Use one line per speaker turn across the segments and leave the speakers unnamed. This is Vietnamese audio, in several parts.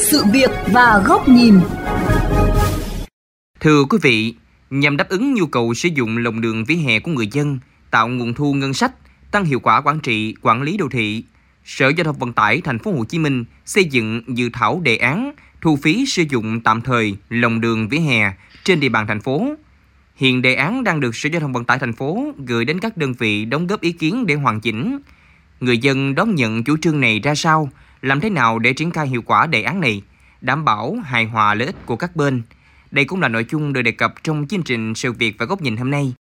sự việc và góc nhìn.
Thưa quý vị, nhằm đáp ứng nhu cầu sử dụng lòng đường vỉa hè của người dân, tạo nguồn thu ngân sách, tăng hiệu quả quản trị, quản lý đô thị, Sở Giao thông Vận tải Thành phố Hồ Chí Minh xây dựng dự thảo đề án thu phí sử dụng tạm thời lòng đường vỉa hè trên địa bàn thành phố. Hiện đề án đang được Sở Giao thông Vận tải thành phố gửi đến các đơn vị đóng góp ý kiến để hoàn chỉnh. Người dân đón nhận chủ trương này ra sao? Làm thế nào để triển khai hiệu quả đề án này, đảm bảo hài hòa lợi ích của các bên? Đây cũng là nội dung được đề cập trong chương trình Sự việc và góc nhìn hôm nay.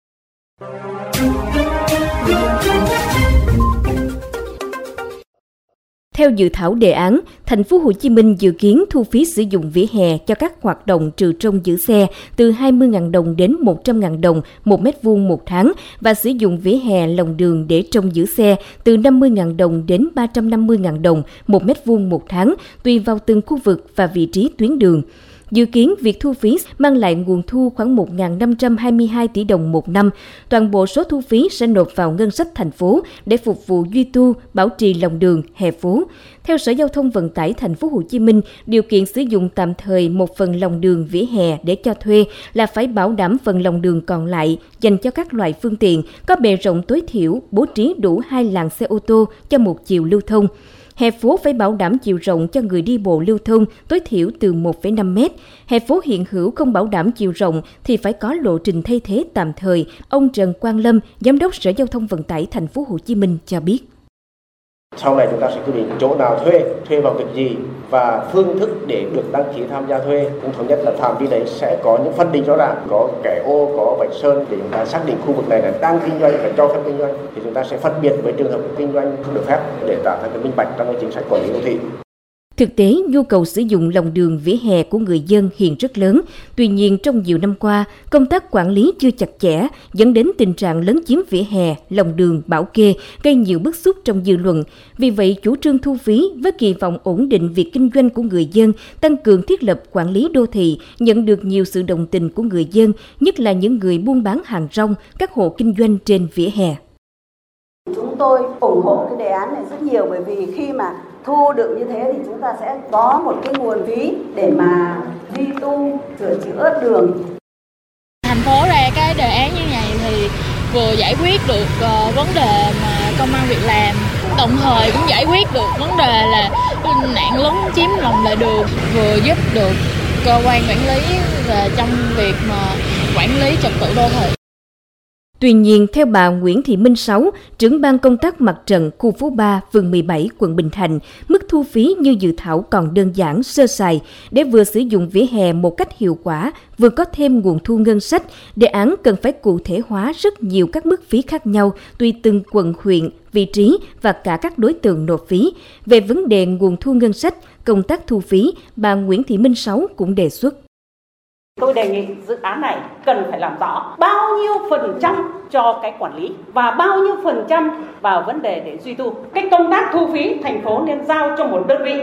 Theo dự thảo đề án, thành phố Hồ Chí Minh dự kiến thu phí sử dụng vỉa hè cho các hoạt động trừ trông giữ xe từ 20.000 đồng đến 100.000 đồng một mét vuông một tháng và sử dụng vỉa hè lòng đường để trông giữ xe từ 50.000 đồng đến 350.000 đồng một mét vuông một tháng tùy vào từng khu vực và vị trí tuyến đường. Dự kiến việc thu phí mang lại nguồn thu khoảng 1.522 tỷ đồng một năm. Toàn bộ số thu phí sẽ nộp vào ngân sách thành phố để phục vụ duy tu, bảo trì lòng đường, hè phố. Theo Sở Giao thông Vận tải thành phố Hồ Chí Minh, điều kiện sử dụng tạm thời một phần lòng đường vỉa hè để cho thuê là phải bảo đảm phần lòng đường còn lại dành cho các loại phương tiện có bề rộng tối thiểu, bố trí đủ hai làn xe ô tô cho một chiều lưu thông. Hè phố phải bảo đảm chiều rộng cho người đi bộ lưu thông tối thiểu từ 1,5 mét. Hè phố hiện hữu không bảo đảm chiều rộng thì phải có lộ trình thay thế tạm thời. Ông Trần Quang Lâm, Giám đốc Sở Giao thông Vận tải Thành phố Hồ Chí Minh cho biết.
Sau này chúng ta sẽ quy định chỗ nào thuê, thuê vào việc gì và phương thức để được đăng ký tham gia thuê. Cũng thống nhất là phạm vi đấy sẽ có những phân định rõ ràng, có kẻ ô, có vạch sơn để chúng ta xác định khu vực này là đang kinh doanh và cho phép kinh doanh thì chúng ta sẽ phân biệt với trường hợp kinh doanh không được phép để tạo ra cái minh bạch trong cái chính sách quản lý đô thị.
Thực tế, nhu cầu sử dụng lòng đường vỉa hè của người dân hiện rất lớn. Tuy nhiên, trong nhiều năm qua, công tác quản lý chưa chặt chẽ, dẫn đến tình trạng lấn chiếm vỉa hè, lòng đường, bảo kê, gây nhiều bức xúc trong dư luận. Vì vậy, chủ trương thu phí với kỳ vọng ổn định việc kinh doanh của người dân, tăng cường thiết lập quản lý đô thị, nhận được nhiều sự đồng tình của người dân, nhất là những người buôn bán hàng rong, các hộ kinh doanh trên vỉa hè.
Chúng tôi ủng hộ cái đề án này rất nhiều bởi vì khi mà thu được như thế thì chúng ta sẽ có một cái nguồn phí để mà duy tu sửa chữa đường.
Thành phố ra cái đề án như này thì vừa giải quyết được uh, vấn đề mà công an việc làm đồng thời cũng giải quyết được vấn đề là ừ, nạn lấn chiếm lòng lề đường vừa giúp được cơ quan quản lý về trong việc mà quản lý trật tự đô thị.
Tuy nhiên, theo bà Nguyễn Thị Minh Sáu, trưởng ban công tác mặt trận khu phố 3, phường 17, quận Bình Thạnh, mức thu phí như dự thảo còn đơn giản, sơ sài để vừa sử dụng vỉa hè một cách hiệu quả, vừa có thêm nguồn thu ngân sách. Đề án cần phải cụ thể hóa rất nhiều các mức phí khác nhau tùy từng quận huyện, vị trí và cả các đối tượng nộp phí. Về vấn đề nguồn thu ngân sách, công tác thu phí, bà Nguyễn Thị Minh Sáu cũng đề xuất
Tôi đề nghị dự án này cần phải làm rõ bao nhiêu phần trăm cho cái quản lý và bao nhiêu phần trăm vào vấn đề để duy tu. Cái công tác thu phí thành phố nên giao cho một đơn vị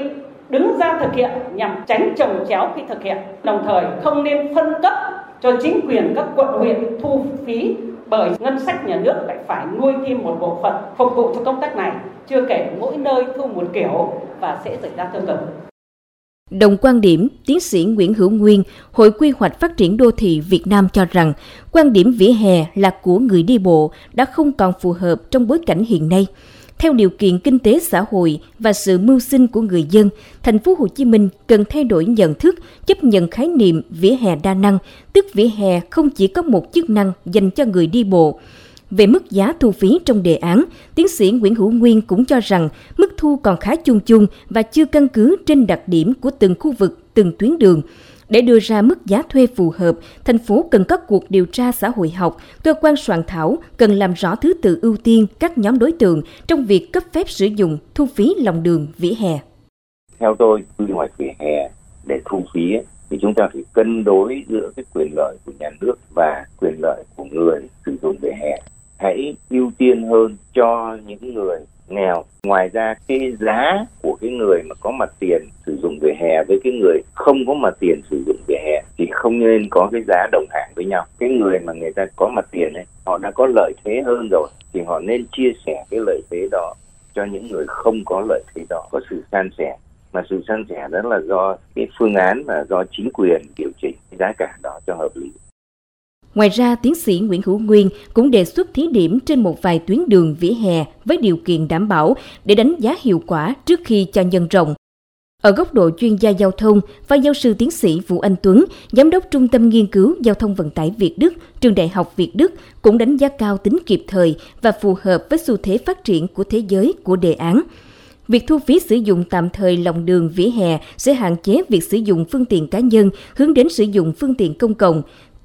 đứng ra thực hiện nhằm tránh trồng chéo khi thực hiện. Đồng thời không nên phân cấp cho chính quyền các quận huyện thu phí bởi ngân sách nhà nước lại phải nuôi thêm một bộ phận phục vụ cho công tác này. Chưa kể mỗi nơi thu một kiểu và sẽ xảy ra tương tự.
Đồng quan điểm, tiến sĩ Nguyễn Hữu Nguyên, Hội Quy hoạch Phát triển Đô thị Việt Nam cho rằng, quan điểm vỉa hè là của người đi bộ đã không còn phù hợp trong bối cảnh hiện nay. Theo điều kiện kinh tế xã hội và sự mưu sinh của người dân, thành phố Hồ Chí Minh cần thay đổi nhận thức, chấp nhận khái niệm vỉa hè đa năng, tức vỉa hè không chỉ có một chức năng dành cho người đi bộ, về mức giá thu phí trong đề án, tiến sĩ Nguyễn Hữu Nguyên cũng cho rằng mức thu còn khá chung chung và chưa căn cứ trên đặc điểm của từng khu vực, từng tuyến đường. Để đưa ra mức giá thuê phù hợp, thành phố cần có cuộc điều tra xã hội học, cơ quan soạn thảo cần làm rõ thứ tự ưu tiên các nhóm đối tượng trong việc cấp phép sử dụng thu phí lòng đường vỉa hè.
Theo tôi, quy hoạch vỉa hè để thu phí thì chúng ta phải cân đối giữa cái quyền lợi của nhà nước và quyền lợi của người sử dụng vỉa hè hãy ưu tiên hơn cho những người nghèo. Ngoài ra, cái giá của cái người mà có mặt tiền sử dụng vỉa hè với cái người không có mặt tiền sử dụng vỉa hè thì không nên có cái giá đồng hạng với nhau. Cái người mà người ta có mặt tiền ấy, họ đã có lợi thế hơn rồi thì họ nên chia sẻ cái lợi thế đó cho những người không có lợi thế đó. Có sự san sẻ, mà sự san sẻ đó là do cái phương án và do chính quyền điều chỉnh, giá cả đó cho hợp lý.
Ngoài ra, tiến sĩ Nguyễn Hữu Nguyên cũng đề xuất thí điểm trên một vài tuyến đường vỉa hè với điều kiện đảm bảo để đánh giá hiệu quả trước khi cho nhân rộng. Ở góc độ chuyên gia giao thông, phó giáo sư tiến sĩ Vũ Anh Tuấn, giám đốc Trung tâm Nghiên cứu Giao thông Vận tải Việt Đức, Trường Đại học Việt Đức cũng đánh giá cao tính kịp thời và phù hợp với xu thế phát triển của thế giới của đề án. Việc thu phí sử dụng tạm thời lòng đường vỉa hè sẽ hạn chế việc sử dụng phương tiện cá nhân hướng đến sử dụng phương tiện công cộng,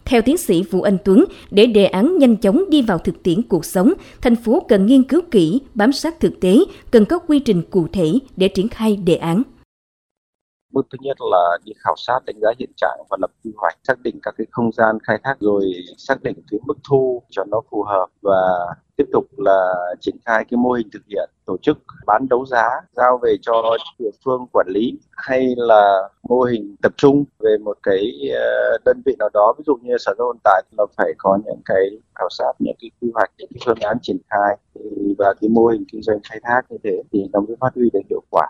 theo tiến sĩ Vũ Anh Tuấn, để đề án nhanh chóng đi vào thực tiễn cuộc sống, thành phố cần nghiên cứu kỹ, bám sát thực tế, cần có quy trình cụ thể để triển khai đề án.
Bước thứ nhất là đi khảo sát đánh giá hiện trạng và lập quy hoạch, xác định các cái không gian khai thác rồi xác định cái mức thu cho nó phù hợp và tiếp tục là triển khai cái mô hình thực hiện tổ chức bán đấu giá giao về cho địa phương quản lý hay là mô hình tập trung về một cái ờ, đơn vị nào đó. Ví dụ như sở giao thông vận tải là phải có những cái khảo sát những cái quy hoạch những cái phương án triển khai ừ, và cái mô hình kinh doanh khai thác như thế thì nó mới phát huy được hiệu quả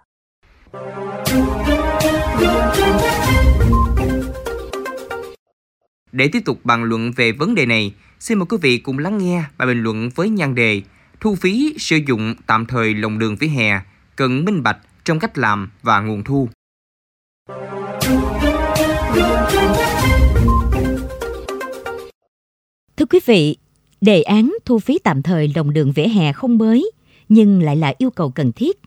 để tiếp tục bàn luận về vấn đề này, xin mời quý vị cùng lắng nghe bài bình luận với nhan đề Thu phí sử dụng tạm thời lòng đường vỉa hè cần minh bạch trong cách làm và nguồn thu.
Thưa quý vị, đề án thu phí tạm thời lòng đường vỉa hè không mới, nhưng lại là yêu cầu cần thiết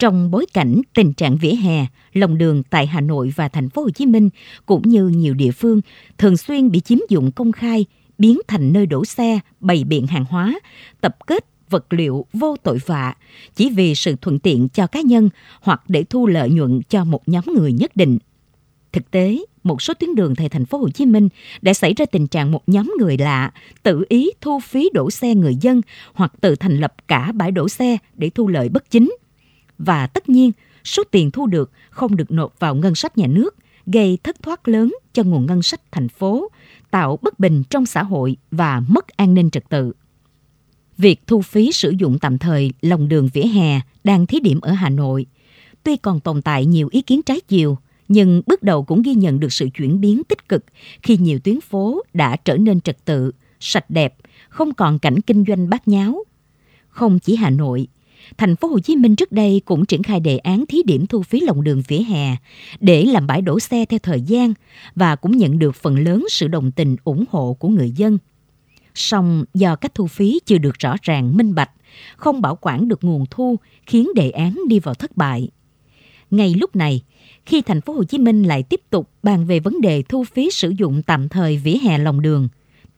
trong bối cảnh tình trạng vỉa hè, lòng đường tại Hà Nội và thành phố Hồ Chí Minh cũng như nhiều địa phương thường xuyên bị chiếm dụng công khai, biến thành nơi đổ xe, bày biện hàng hóa, tập kết vật liệu vô tội vạ chỉ vì sự thuận tiện cho cá nhân hoặc để thu lợi nhuận cho một nhóm người nhất định. Thực tế, một số tuyến đường tại thành phố Hồ Chí Minh đã xảy ra tình trạng một nhóm người lạ tự ý thu phí đổ xe người dân hoặc tự thành lập cả bãi đổ xe để thu lợi bất chính và tất nhiên số tiền thu được không được nộp vào ngân sách nhà nước, gây thất thoát lớn cho nguồn ngân sách thành phố, tạo bất bình trong xã hội và mất an ninh trật tự. Việc thu phí sử dụng tạm thời lòng đường vỉa hè đang thí điểm ở Hà Nội. Tuy còn tồn tại nhiều ý kiến trái chiều, nhưng bước đầu cũng ghi nhận được sự chuyển biến tích cực khi nhiều tuyến phố đã trở nên trật tự, sạch đẹp, không còn cảnh kinh doanh bát nháo. Không chỉ Hà Nội, thành phố Hồ Chí Minh trước đây cũng triển khai đề án thí điểm thu phí lòng đường vỉa hè để làm bãi đổ xe theo thời gian và cũng nhận được phần lớn sự đồng tình ủng hộ của người dân. Song do cách thu phí chưa được rõ ràng minh bạch, không bảo quản được nguồn thu khiến đề án đi vào thất bại. Ngay lúc này, khi thành phố Hồ Chí Minh lại tiếp tục bàn về vấn đề thu phí sử dụng tạm thời vỉa hè lòng đường,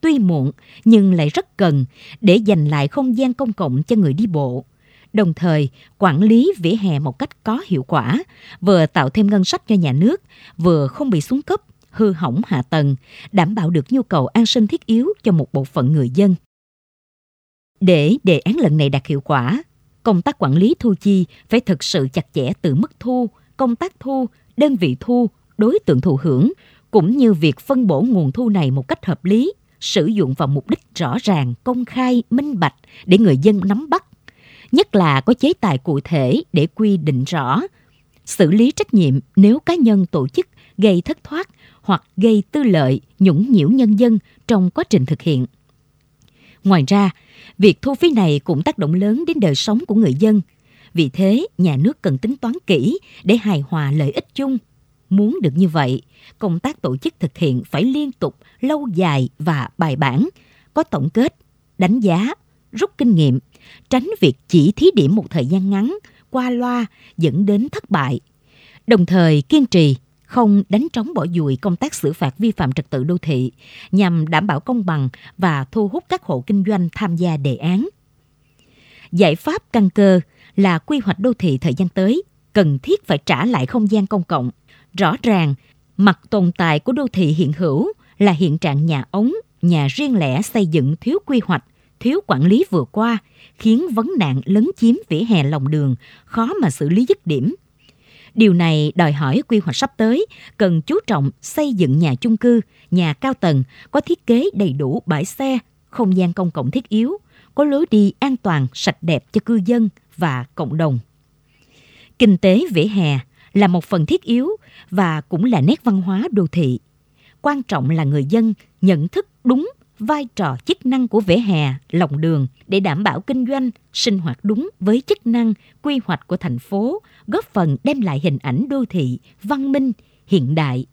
tuy muộn nhưng lại rất cần để dành lại không gian công cộng cho người đi bộ đồng thời quản lý vỉa hè một cách có hiệu quả, vừa tạo thêm ngân sách cho nhà nước, vừa không bị xuống cấp, hư hỏng hạ tầng, đảm bảo được nhu cầu an sinh thiết yếu cho một bộ phận người dân. Để đề án lần này đạt hiệu quả, công tác quản lý thu chi phải thực sự chặt chẽ từ mức thu, công tác thu, đơn vị thu, đối tượng thụ hưởng, cũng như việc phân bổ nguồn thu này một cách hợp lý, sử dụng vào mục đích rõ ràng, công khai, minh bạch để người dân nắm bắt nhất là có chế tài cụ thể để quy định rõ xử lý trách nhiệm nếu cá nhân tổ chức gây thất thoát hoặc gây tư lợi nhũng nhiễu nhân dân trong quá trình thực hiện. Ngoài ra, việc thu phí này cũng tác động lớn đến đời sống của người dân. Vì thế, nhà nước cần tính toán kỹ để hài hòa lợi ích chung. Muốn được như vậy, công tác tổ chức thực hiện phải liên tục, lâu dài và bài bản, có tổng kết, đánh giá, rút kinh nghiệm tránh việc chỉ thí điểm một thời gian ngắn, qua loa dẫn đến thất bại. Đồng thời kiên trì không đánh trống bỏ dùi công tác xử phạt vi phạm trật tự đô thị nhằm đảm bảo công bằng và thu hút các hộ kinh doanh tham gia đề án. Giải pháp căn cơ là quy hoạch đô thị thời gian tới cần thiết phải trả lại không gian công cộng. Rõ ràng, mặt tồn tại của đô thị hiện hữu là hiện trạng nhà ống, nhà riêng lẻ xây dựng thiếu quy hoạch, thiếu quản lý vừa qua khiến vấn nạn lấn chiếm vỉa hè lòng đường khó mà xử lý dứt điểm. Điều này đòi hỏi quy hoạch sắp tới cần chú trọng xây dựng nhà chung cư, nhà cao tầng có thiết kế đầy đủ bãi xe, không gian công cộng thiết yếu, có lối đi an toàn, sạch đẹp cho cư dân và cộng đồng. Kinh tế vỉa hè là một phần thiết yếu và cũng là nét văn hóa đô thị. Quan trọng là người dân nhận thức đúng vai trò chức năng của vỉa hè, lòng đường để đảm bảo kinh doanh, sinh hoạt đúng với chức năng, quy hoạch của thành phố, góp phần đem lại hình ảnh đô thị, văn minh, hiện đại.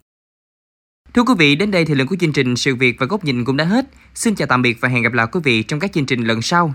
Thưa quý vị, đến đây thì lượng của chương trình Sự việc và góc nhìn cũng đã hết. Xin chào tạm biệt và hẹn gặp lại quý vị trong các chương trình lần sau.